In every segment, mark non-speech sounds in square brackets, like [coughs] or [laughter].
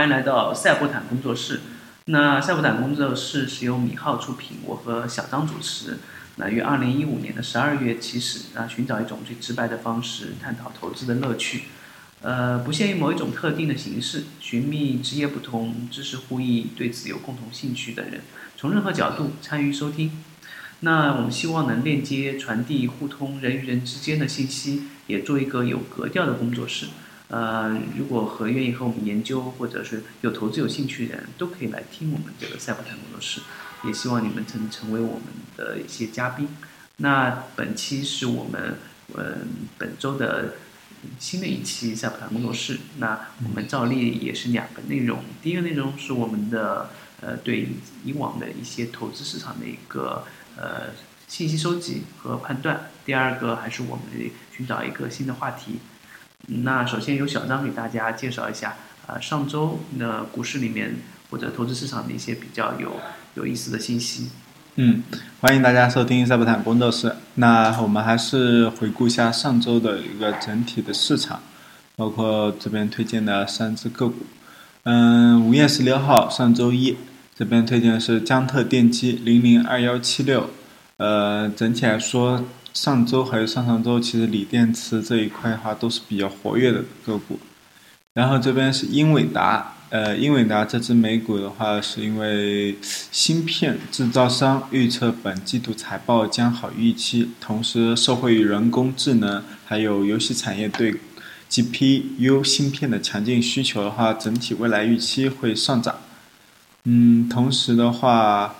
欢迎来到赛博坦工作室。那赛博坦工作室是由米浩出品，我和小张主持。那于二零一五年的十二月起始，啊，寻找一种最直白的方式探讨投资的乐趣。呃，不限于某一种特定的形式，寻觅职业不同、知识互异、对此有共同兴趣的人，从任何角度参与收听。那我们希望能链接、传递、互通人与人之间的信息，也做一个有格调的工作室。呃，如果和愿意和我们研究，或者是有投资有兴趣的人，都可以来听我们这个赛博坦工作室。也希望你们能成为我们的一些嘉宾。那本期是我们嗯本周的新的一期赛博坦工作室。那我们照例也是两个内容，第一个内容是我们的呃对以往的一些投资市场的一个呃信息收集和判断。第二个还是我们寻找一个新的话题。那首先由小张给大家介绍一下，呃，上周的股市里面或者投资市场的一些比较有有意思的信息。嗯，欢迎大家收听赛博坦工作室。那我们还是回顾一下上周的一个整体的市场，包括这边推荐的三只个股。嗯，五月十六号，上周一，这边推荐的是江特电机零零二幺七六。呃，整体来说。上周还有上上周，其实锂电池这一块的话都是比较活跃的个股。然后这边是英伟达，呃，英伟达这只美股的话，是因为芯片制造商预测本季度财报将好于预期，同时受惠于人工智能还有游戏产业对 GPU 芯片的强劲需求的话，整体未来预期会上涨。嗯，同时的话，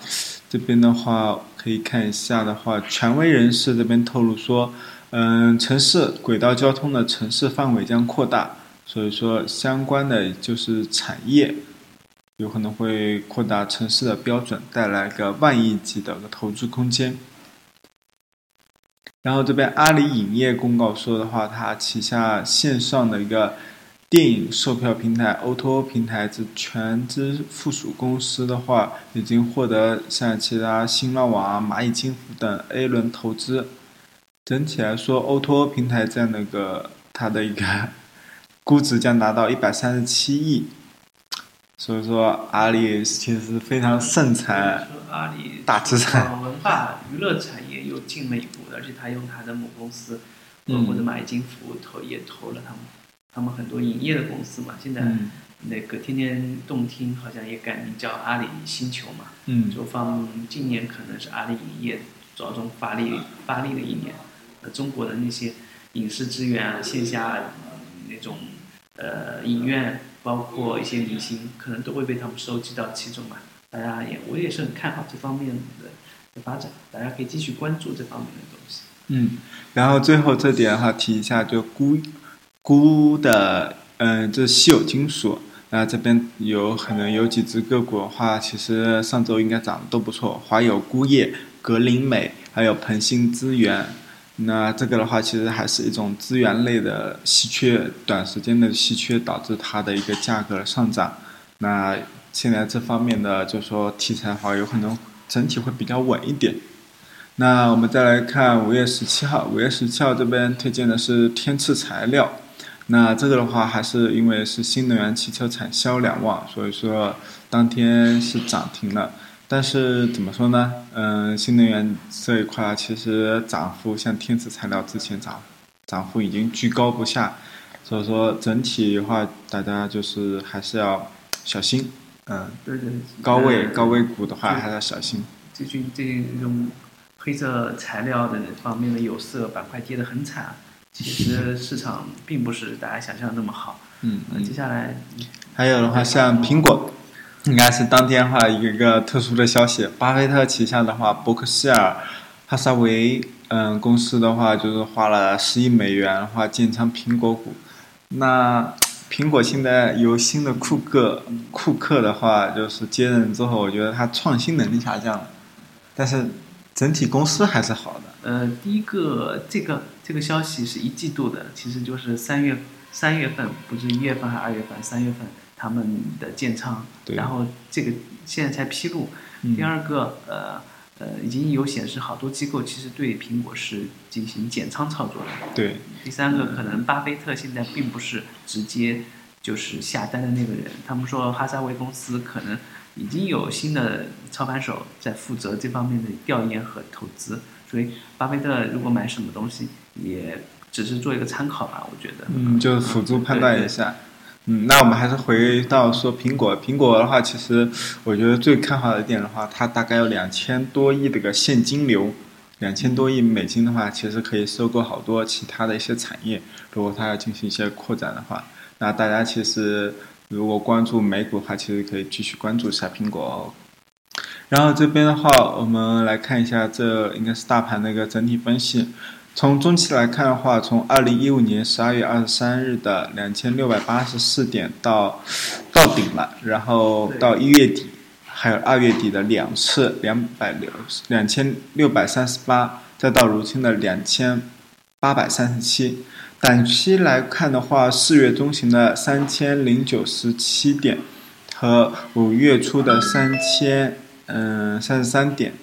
这边的话。可以看一下的话，权威人士这边透露说，嗯，城市轨道交通的城市范围将扩大，所以说相关的就是产业有可能会扩大城市的标准，带来个万亿级的个投资空间。然后这边阿里影业公告说的话，它旗下线上的一个。电影售票平台 O2O 平台之全资附属公司的话，已经获得像其他新浪网啊、蚂蚁金服等 A 轮投资。整体来说，O2O 平台在那个它的一个估值将达到一百三十七亿。所以说，阿里其实非常盛产阿里大资产。文化娱乐产业又进了一步，而且他用他的母公司，或者蚂蚁金服投也投了他们。他们很多营业的公司嘛，现在那个天天动听好像也改名叫阿里星球嘛，嗯就放今年可能是阿里影业着重发力发力的一年，呃，中国的那些影视资源啊，线下那种呃影院，包括一些明星，可能都会被他们收集到其中嘛。大家也我也是很看好这方面的发展，大家可以继续关注这方面的东西。嗯，然后最后这点哈提一下，就估。钴的，嗯，这稀有金属，那这边有可能有几只个股的话，其实上周应该涨得都不错。华友钴业、格林美，还有鹏兴资源，那这个的话，其实还是一种资源类的稀缺，短时间的稀缺导致它的一个价格上涨。那现在这方面的就说题材的话，有可能整体会比较稳一点。那我们再来看五月十七号，五月十七号这边推荐的是天赐材料。那这个的话，还是因为是新能源汽车产销两旺，所以说当天是涨停了。但是怎么说呢？嗯，新能源这一块其实涨幅像天赐材料之前涨，涨幅已经居高不下，所以说整体的话，大家就是还是要小心。嗯，对对。高位高位股的话，还是要小心。最近这种黑色材料的方面的有色板块跌得很惨。其实市场并不是大家想象的那么好。嗯，接下来还有的话，像苹果，应该是当天的话一个特殊的消息。巴菲特旗下的话，伯克希尔哈撒韦嗯公司的话，就是花了十亿美元的话建仓苹果股。那苹果现在由新的库克库克的话，就是接任之后，我觉得他创新能力下降了，但是整体公司还是好的。呃，第一个这个这个消息是一季度的，其实就是三月三月份，不是一月份还是二月份？三月份他们的建仓，然后这个现在才披露。第二个，呃呃，已经有显示好多机构其实对苹果是进行减仓操作的。对。第三个，可能巴菲特现在并不是直接就是下单的那个人。他们说哈萨韦公司可能已经有新的操盘手在负责这方面的调研和投资，所以巴菲特如果买什么东西，也只是做一个参考吧，我觉得。嗯，就是辅助判断一下。嗯，那我们还是回到说苹果。苹果的话，其实我觉得最看好的一点的话，它大概有两千多亿的个现金流，两千多亿美金的话，其实可以收购好多其他的一些产业。如果它要进行一些扩展的话，那大家其实如果关注美股的话，其实可以继续关注一下苹果。哦。然后这边的话，我们来看一下，这应该是大盘的一个整体分析。从中期来看的话，从二零一五年十二月二十三日的两千六百八十四点到到顶了，然后到一月底，还有二月底的两次两百六两千六百三十八，再到如今的两千八百三十七。短期来看的话，四月中旬的三千零九十七点和五月初的三千嗯三十三点。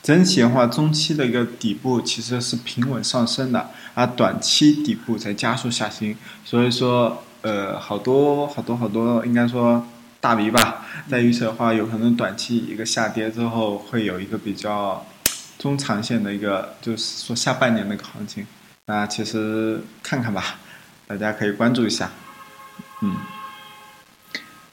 整体的话，中期的一个底部其实是平稳上升的，而短期底部在加速下行。所以说，呃，好多好多好多，应该说大 V 吧，在预测的话，有可能短期一个下跌之后，会有一个比较中长线的一个，就是说下半年的一个行情。那其实看看吧，大家可以关注一下，嗯。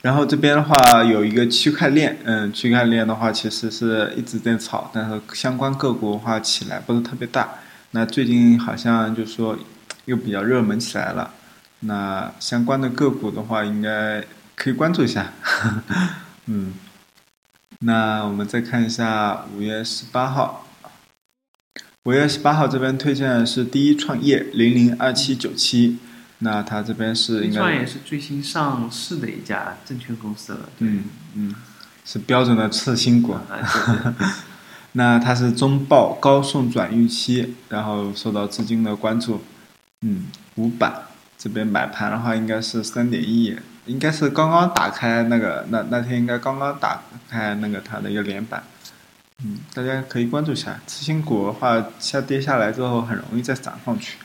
然后这边的话有一个区块链，嗯，区块链的话其实是一直在炒，但是相关个股的话起来不是特别大。那最近好像就说又比较热门起来了，那相关的个股的话应该可以关注一下。[laughs] 嗯，那我们再看一下五月十八号，五月十八号这边推荐的是第一创业零零二七九七。那它这边是应该，创业是最新上市的一家证券公司了。嗯嗯，是标准的次新股。[laughs] 那它是中报高送转预期，然后受到资金的关注。嗯，五百这边买盘的话应该是三点一，应该是刚刚打开那个那那天应该刚刚打开那个它的一个连板。嗯，大家可以关注一下次新股的话，下跌下来之后很容易再涨上去。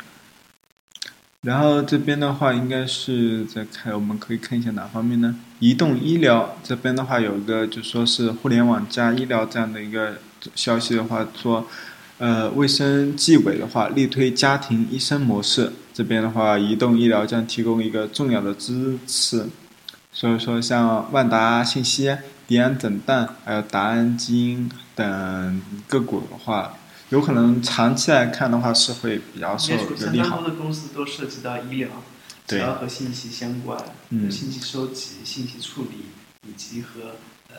然后这边的话，应该是在看，我们可以看一下哪方面呢？移动医疗这边的话，有一个就说是互联网加医疗这样的一个消息的话，说，呃，卫生纪委的话力推家庭医生模式，这边的话，移动医疗将提供一个重要的支持。所以说，像万达信息、迪安诊断还有达安基因等个股的话。有可能长期来看的话是会比较受一个利好。多的公司都涉及到医疗，只要和信息相关，信息收集、信息处理，以及和呃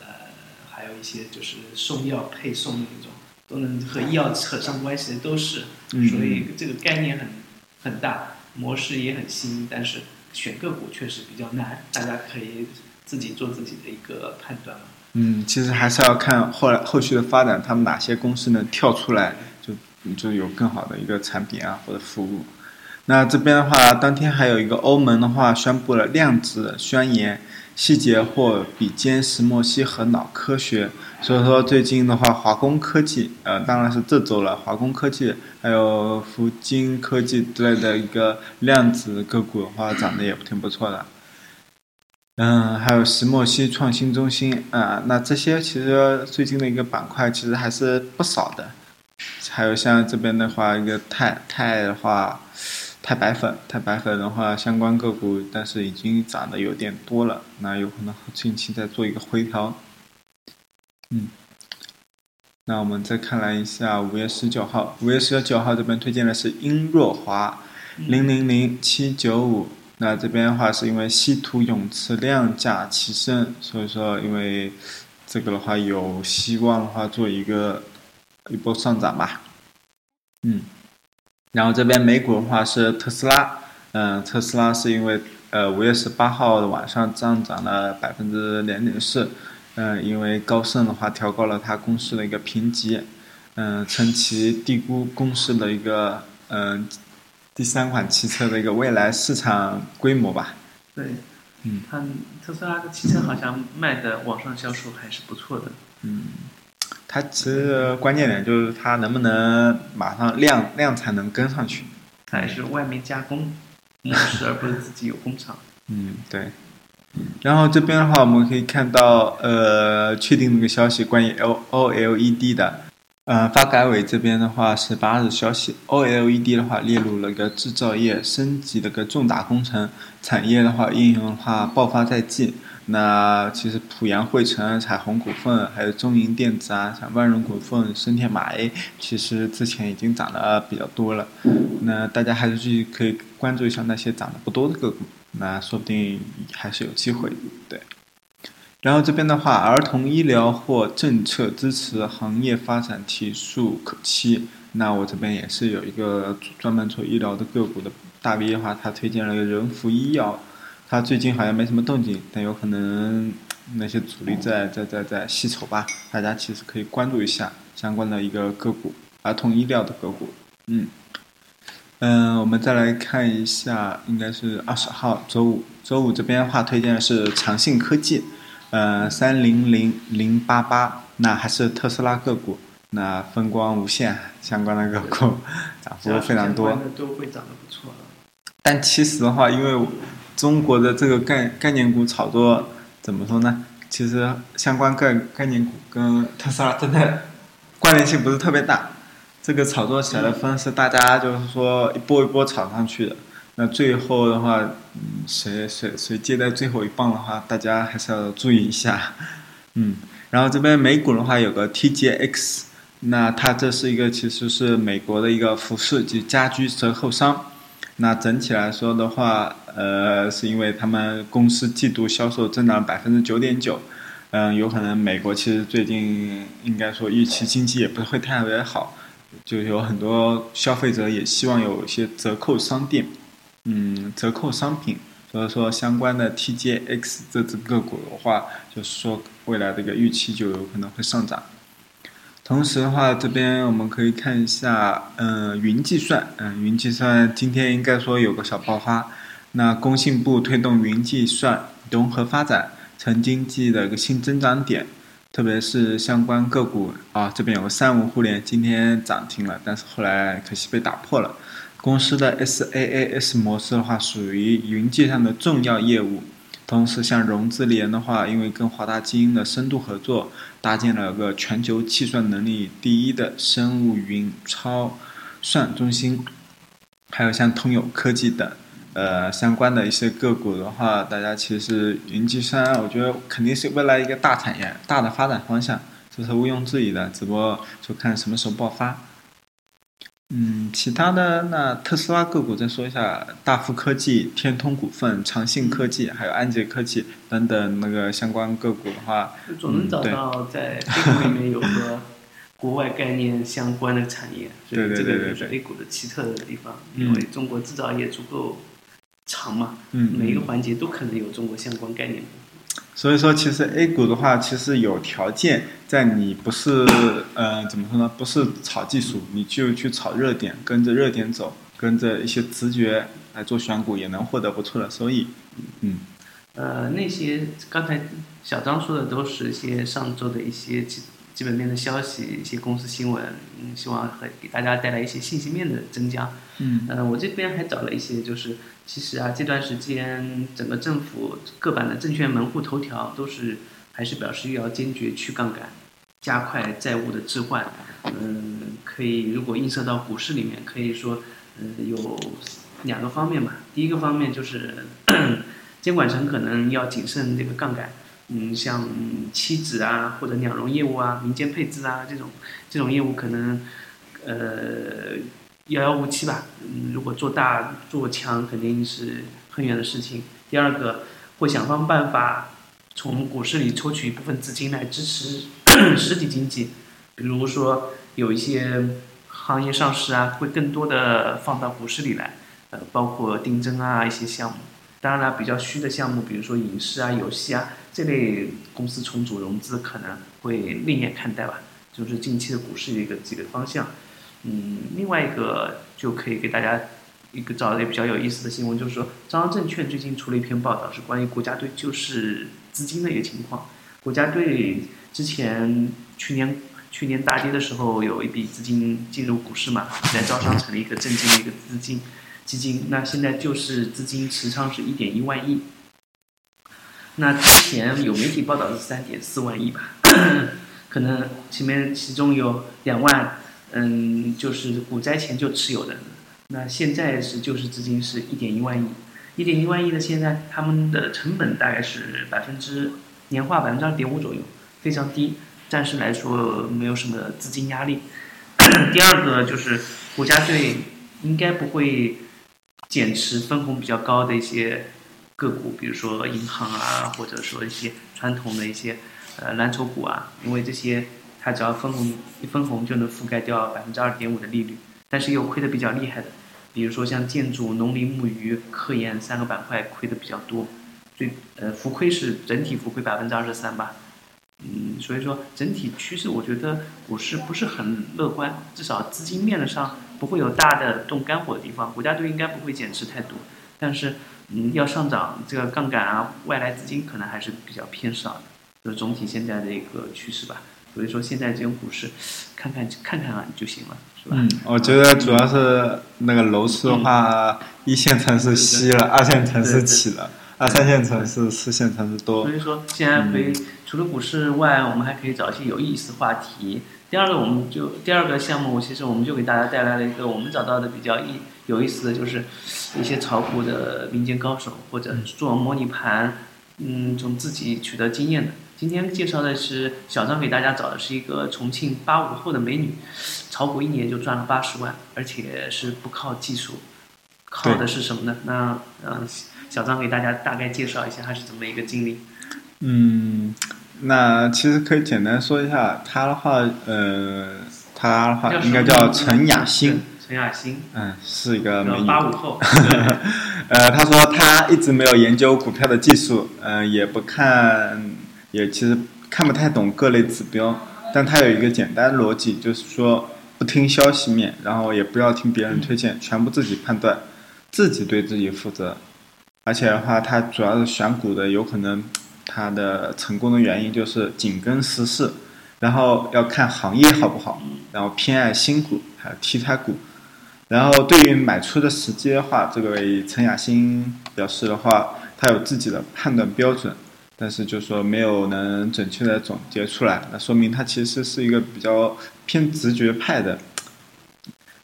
还有一些就是送药配送的那种，都能和医药扯上关系的都是。所以这个概念很很大，模式也很新，但是选个股确实比较难，大家可以自己做自己的一个判断嘛。嗯，其实还是要看后来后续的发展，他们哪些公司能跳出来，就就有更好的一个产品啊或者服务。那这边的话，当天还有一个欧盟的话宣布了量子宣言，细节或比肩石墨烯和脑科学。所以说最近的话，华工科技，呃，当然是这周了，华工科技还有福金科技之类的一个量子个股的话，涨得也挺不错的。嗯，还有石墨烯创新中心啊，那这些其实最近的一个板块其实还是不少的。还有像这边的话，一个钛钛的话，钛白粉，钛白粉的话，相关个股，但是已经涨得有点多了，那有可能近期再做一个回调。嗯，那我们再看来一下五月十九号，五月十九号这边推荐的是英若华零零零七九五。那这边的话，是因为稀土永磁量价齐升，所以说因为这个的话有希望的话做一个一波上涨吧。嗯，然后这边美股的话是特斯拉，嗯，特斯拉是因为呃五月十八号的晚上上涨了百分之零点四，嗯，因为高盛的话调高了它公司的一个评级，嗯，称其低估公司的一个嗯。第三款汽车的一个未来市场规模吧。对，嗯，它特斯拉的汽车好像卖的网上销售还是不错的。嗯，它其实关键点就是它能不能马上量量产能跟上去。还是外面加工模式，而不是自己有工厂。嗯，对。然后这边的话，我们可以看到，呃，确定那个消息，关于 L O L E D 的，呃，发改委这边的话是八日消息，O L E D 的话列入了一个制造业升级的个重大工程，产业的话应用的话爆发在即。那其实濮阳汇成、彩虹股份，还有中银电子啊，像万荣股份、深天马 A，其实之前已经涨得比较多了。那大家还是去可以关注一下那些涨得不多的个股，那说不定还是有机会。对。然后这边的话，儿童医疗或政策支持行业发展提速可期。那我这边也是有一个专门做医疗的个股的大 V 的话，他推荐了仁孚医药。他最近好像没什么动静，但有可能那些主力在在在在吸筹吧。大家其实可以关注一下相关的一个个股，儿童医疗的个股。嗯嗯，我们再来看一下，应该是二十号周五，周五这边的话推荐的是长信科技，呃，三零零零八八，那还是特斯拉个股，那风光无限相关的个股涨幅非常多。都会涨得不错。但其实的话，因为中国的这个概概念股炒作怎么说呢？其实相关概概念股跟特斯拉真的 [laughs] 关联性不是特别大。这个炒作起来的方式，大家就是说一波一波炒上去的。那最后的话，嗯，谁谁谁接在最后一棒的话，大家还是要注意一下。嗯，然后这边美股的话有个 TJX，那它这是一个其实是美国的一个服饰及家居折扣商。那整体来说的话，呃，是因为他们公司季度销售增长百分之九点九，嗯，有可能美国其实最近应该说预期经济也不会特别好，就有很多消费者也希望有一些折扣商店，嗯，折扣商品，所以说相关的 TJX 这只个股的话，就是说未来这个预期就有可能会上涨。同时的话，这边我们可以看一下，嗯，云计算，嗯，云计算今天应该说有个小爆发。那工信部推动云计算融合发展，成经济的一个新增长点，特别是相关个股啊，这边有个三五互联今天涨停了，但是后来可惜被打破了。公司的 SaaS 模式的话，属于云计算的重要业务。同时，像融资联的话，因为跟华大基因的深度合作，搭建了个全球计算能力第一的生物云超算中心，还有像通友科技等，呃，相关的一些个股的话，大家其实云计算，我觉得肯定是未来一个大产业、大的发展方向，这是毋庸置疑的，只不过就看什么时候爆发。嗯，其他的那特斯拉个股再说一下，大富科技、天通股份、长信科技，还有安捷科技等等那个相关个股的话，总能找到在 A 股里面有个国外概念相关的产业，所以这个就是 A 股的奇特的地方，因为中国制造业足够长嘛，嗯每一个环节都可能有中国相关概念。所以说，其实 A 股的话，其实有条件，在你不是呃怎么说呢？不是炒技术，你就去炒热点，跟着热点走，跟着一些直觉来做选股，也能获得不错的收益。嗯。呃，那些刚才小张说的都是一些上周的一些基基本面的消息，一些公司新闻，嗯，希望和给大家带来一些信息面的增加。嗯。呃，我这边还找了一些，就是。其实啊，这段时间整个政府各版的证券门户头条都是还是表示要坚决去杠杆，加快债务的置换。嗯，可以如果映射到股市里面，可以说，嗯，有两个方面吧。第一个方面就是 [coughs] 监管层可能要谨慎这个杠杆。嗯，像期指啊或者两融业务啊、民间配资啊这种这种业务可能，呃。遥遥无期吧，嗯，如果做大做强肯定是很远的事情。第二个，会想方办法从股市里抽取一部分资金来支持 [clears throat] 实体经济，比如说有一些行业上市啊，会更多的放到股市里来，呃，包括定增啊一些项目。当然了，比较虚的项目，比如说影视啊、游戏啊这类公司重组融资可能会另眼看待吧，就是近期的股市一个几个方向。嗯，另外一个就可以给大家一个找一个比较有意思的新闻，就是说，招商证券最近出了一篇报道，是关于国家队救市资金的一个情况。国家队之前去年去年大跌的时候，有一笔资金进入股市嘛，在招商成立一个证金的一个资金基金。那现在就是资金持仓是一点一万亿。那之前有媒体报道是三点四万亿吧，[clears throat] 可能前面其中有两万，嗯，就是股灾前就持有的，那现在是救市资金是一点一万亿，一点一万亿的现在他们的成本大概是百分之年化百分之二点五左右，非常低，暂时来说没有什么资金压力。第二个就是国家队应该不会减持分红比较高的一些个股，比如说银行啊，或者说一些传统的一些呃蓝筹股啊，因为这些它只要分红一分红就能覆盖掉百分之二点五的利率，但是又亏得比较厉害的，比如说像建筑、农林牧渔、科研三个板块亏的比较多，最呃浮亏是整体浮亏百分之二十三吧。嗯，所以说整体趋势，我觉得股市不是很乐观，至少资金面上不会有大的动肝火的地方，国家队应该不会减持太多，但是嗯，要上涨这个杠杆啊，外来资金可能还是比较偏少的，就是总体现在的一个趋势吧。所以说现在这种股市，看看看看啊就行了，是吧？嗯，我觉得主要是那个楼市的话，一线城市稀了，二线城市起了，二三线城市、四线城市多。所以说现在可以。除了股市外，我们还可以找一些有意思的话题。第二个，我们就第二个项目，其实我们就给大家带来了一个我们找到的比较意有意思的就是一些炒股的民间高手，或者做模拟盘，嗯，从自己取得经验的。今天介绍的是小张给大家找的是一个重庆八五后的美女，炒股一年就赚了八十万，而且是不靠技术，靠的是什么呢？那嗯，小张给大家大概介绍一下他是怎么一个经历。嗯。那其实可以简单说一下，他的话，呃，他的话应该叫陈雅欣。陈雅欣。嗯，是一个美女。八五后。[laughs] [laughs] 呃，他说他一直没有研究股票的技术，嗯，也不看，也其实看不太懂各类指标，但他有一个简单逻辑，就是说不听消息面，然后也不要听别人推荐，全部自己判断，自己对自己负责。而且的话，他主要是选股的，有可能。他的成功的原因就是紧跟时事，然后要看行业好不好，然后偏爱新股还有题材股，然后对于买出的时机的话，这位陈雅欣表示的话，他有自己的判断标准，但是就说没有能准确的总结出来，那说明他其实是一个比较偏直觉派的。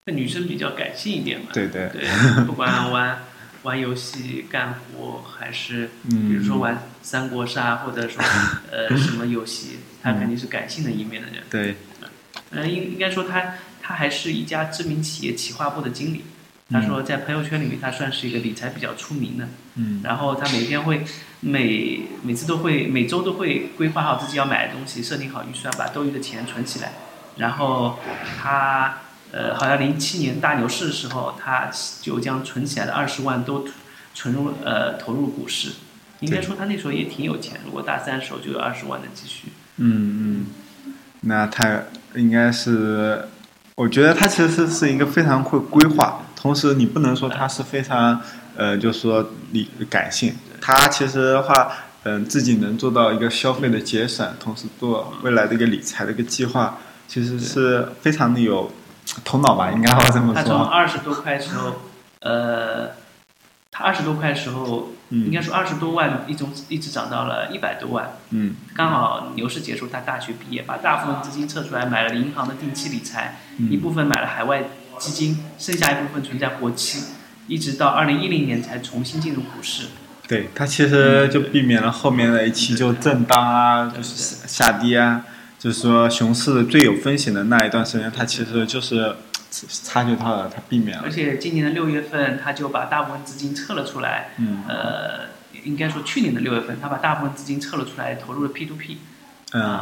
那女生比较感性一点嘛？对 [laughs] 对对，[laughs] 不管玩。玩游戏干活，还是比如说玩三国杀，或者说呃 [laughs] 什么游戏，她肯定是感性的一面的人。对，嗯，应应该说他他还是一家知名企业企划部的经理。他说在朋友圈里面，他算是一个理财比较出名的。嗯。然后他每天会每每次都会每周都会规划好自己要买的东西，设定好预算，把多余的钱存起来。然后他。呃，好像零七年大牛市的时候，他就将存起来的二十万都存入呃投入股市。应该说他那时候也挺有钱，如果大三的时候就有二十万的积蓄。嗯嗯，那他应该是，我觉得他其实是一个非常会规划，同时你不能说他是非常呃，就是说理感性。他其实的话，嗯，自己能做到一个消费的节省，同时做未来的一个理财的一个计划，其实是非常的有。头脑吧，应该好这么说。他从二十多块时候，呃，他二十多块时候，应该说二十多万，一种一直涨到了一百多万。嗯。刚好牛市结束，他大学毕业，把大部分资金撤出来，买了银行的定期理财，一部分买了海外基金，剩下一部分存在活期，一直到二零一零年才重新进入股市。对他其实就避免了后面的一期就震荡啊，就是下跌啊。就是说，熊市最有风险的那一段时间，他其实就是察觉到了，他避免了。而且今年的六月份，他就把大部分资金撤了出来。嗯。呃，应该说去年的六月份，他把大部分资金撤了出来，投入了 P to P。嗯，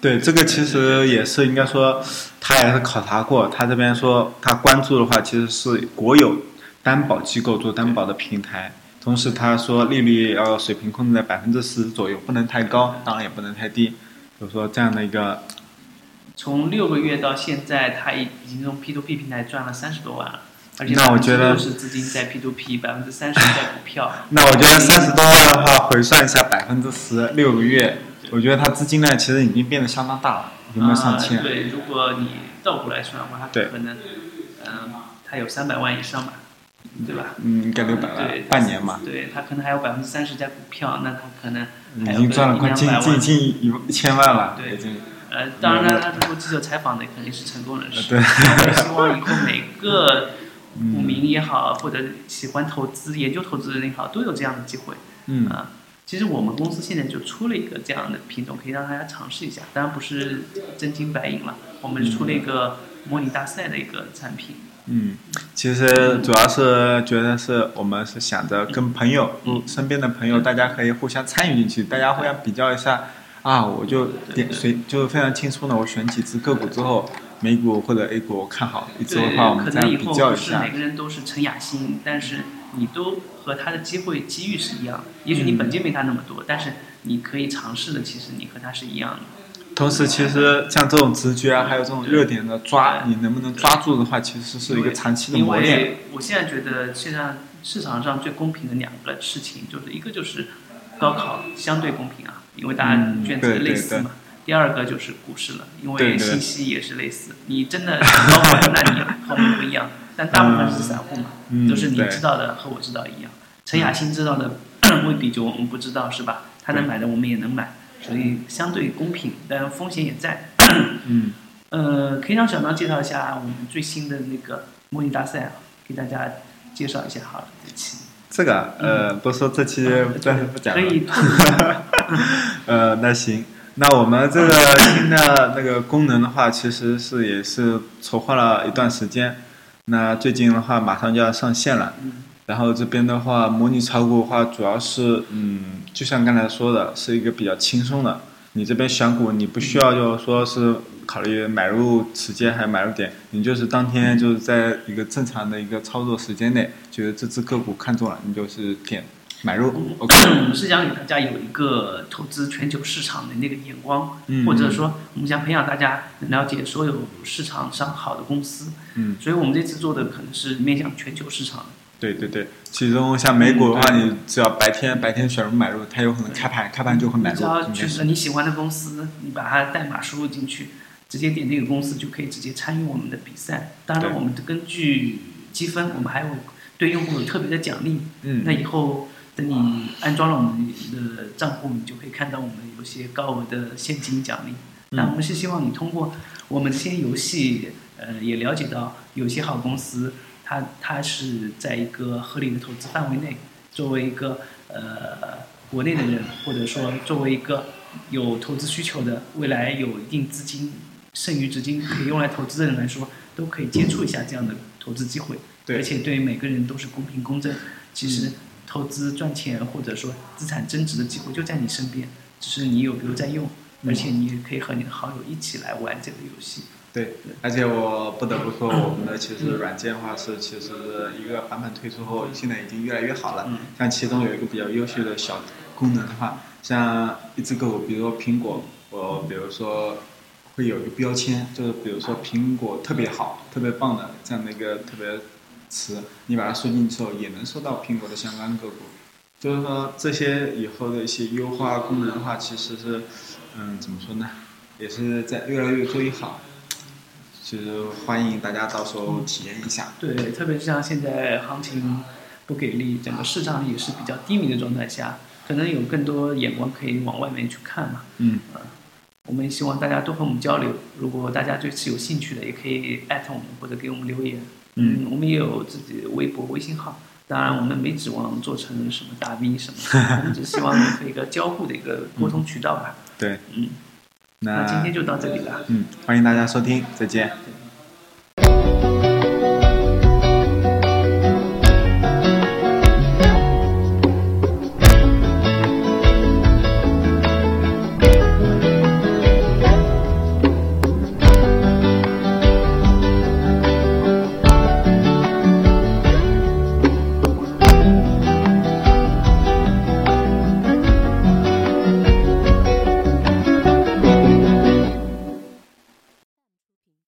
对，这个其实也是应该说，他也是考察过。他这边说，他关注的话，其实是国有担保机构做担保的平台。同时，他说利率要水平控制在百分之十左右，不能太高，当然也不能太低。就说这样的一个，从六个月到现在，他已已经从 P to P 平台赚了三十多万了，而且我觉得是资金在 P to P，百分之三十在股票。[laughs] 那我觉得三十多万的话，回算一下百分之十，六个月，我觉得他资金量其实已经变得相当大了，有没有上千？对，如果你倒过来算的话，他可能，嗯，他有三百万以上吧。对吧？嗯，应该六百万对，半年嘛，对他可能还有百分之三十在股票，那他可能已经赚了快近近近一一千万了，对已经。呃，当然了，他如果记者采访的肯定是成功人士。对希望以后每个 [laughs] 股嗯民也好，或者喜欢投资、研究投资的人也好，都有这样的机会。嗯啊，其实我们公司现在就出了一个这样的品种，可以让大家尝试一下。当然不是真金白银了，我们是出了一个模拟大赛的一个产品。嗯，其实主要是觉得是我们是想着跟朋友、嗯身边的朋友，大家可以互相参与进去，大家互相比较一下啊，我就点随就非常轻松的，我选几只个股之后，美股或者 A 股我看好一只的对，话，我们可这样比能以后较一下不是每。个人都是陈雅欣，但是你都和他的机会机遇是一样的。也许你嗯本金没他那么多，但是你可以尝试的，其实你和他是一样的。同时，其实像这种直觉啊，还有这种热点的抓，你能不能抓住的话，其实是一个长期的磨练。为我现在觉得，现在市场上最公平的两个事情，就是一个就是高考相对公平啊，因为大家嗯卷子类似嘛。第二个就是股市了，因为信息也是类似。你真的想高考，那你和我们不一样，但大部分是散户嘛，嗯都是你知道的和我知道一样。陈雅欣知道的 [coughs] 未必就我们不知道，是吧？他能买的我们也能买，所以相对公平，但风险也在。嗯，[coughs] 呃，可以让小张介绍一下我们最新的那个模拟大赛啊，给大家介绍一下好了，这期。这个呃，不说这期暂时不讲了。[laughs] 呃，那行，那我们这个新的那个功能的话，其实是也是筹划了一段时间。那最近的话，马上就要上线了。嗯然后这边的话，模拟炒股的话，主要是嗯，就像刚才说的，是一个比较轻松的。你这边选股，你不需要就是说是考虑买入时间还有买入点，你就是当天就是在一个正常的一个操作时间内，觉得这只个股看中了，你就是点买入。OK，[clears throat] 我们是想给大家有一个投资全球市场的那个眼光，嗯，或者说我们想培养大家了解所有市场上好的公司。嗯，所以我们这次做的可能是面向全球市场的。对对对，其中像美股的话，嗯你只要白天白天选入买入，它有可能开盘开盘就会买入你只要，就是你喜欢的公司，你把它代码输入进去，直接点那个公司就可以直接参与我们的比赛。当然，我们根据积分，我们还有对用户有特别的奖励。嗯那以后等你安装了我们的账户，你就可以看到我们有些高额的现金奖励。嗯那我们是希望你通过我们这些游戏，呃，也了解到有些好公司，它它是在一个合理的投资范围内，作为一个呃国内的人，或者说作为一个有投资需求的，未来有一定资金剩余资金可以用来投资的人来说，都可以接触一下这样的投资机会。对而且对每个人都是公平公正。其实投资赚钱或者说资产增值的机会就在你身边，只是你有没有在用，而且你也可以和你的好友一起来玩这个游戏。对，而且我不得不说，我们的其实软件的话是其实一个版本推出后，现在已经越来越好了。嗯像其中有一个比较优秀的小功能的话，像一只个股，比如说苹果，我比如说会有一个标签，就是比如说苹果特别好、特别棒的这样的一个特别词，你把它输进去后，也能收到苹果的相关个股。就是说这些以后的一些优化功能的话，其实是，嗯，怎么说呢，也是在越来越做越好。其实欢迎大家到时候体验一下。对，特别是像现在行情不给力，整个市场也是比较低迷的状态下，可能有更多眼光可以往外面去看嘛。嗯，我们也希望大家多和我们交流。如果大家对此有兴趣的，也可以艾特我们或者给我们留言。嗯，我们也有自己的微博、微信号。当然，我们没指望做成什么大 V 什么的，[laughs] 我们只希望有一个交互的一个沟通渠道吧。对，嗯，那今天就到这里了。嗯，欢迎大家收听，再见。对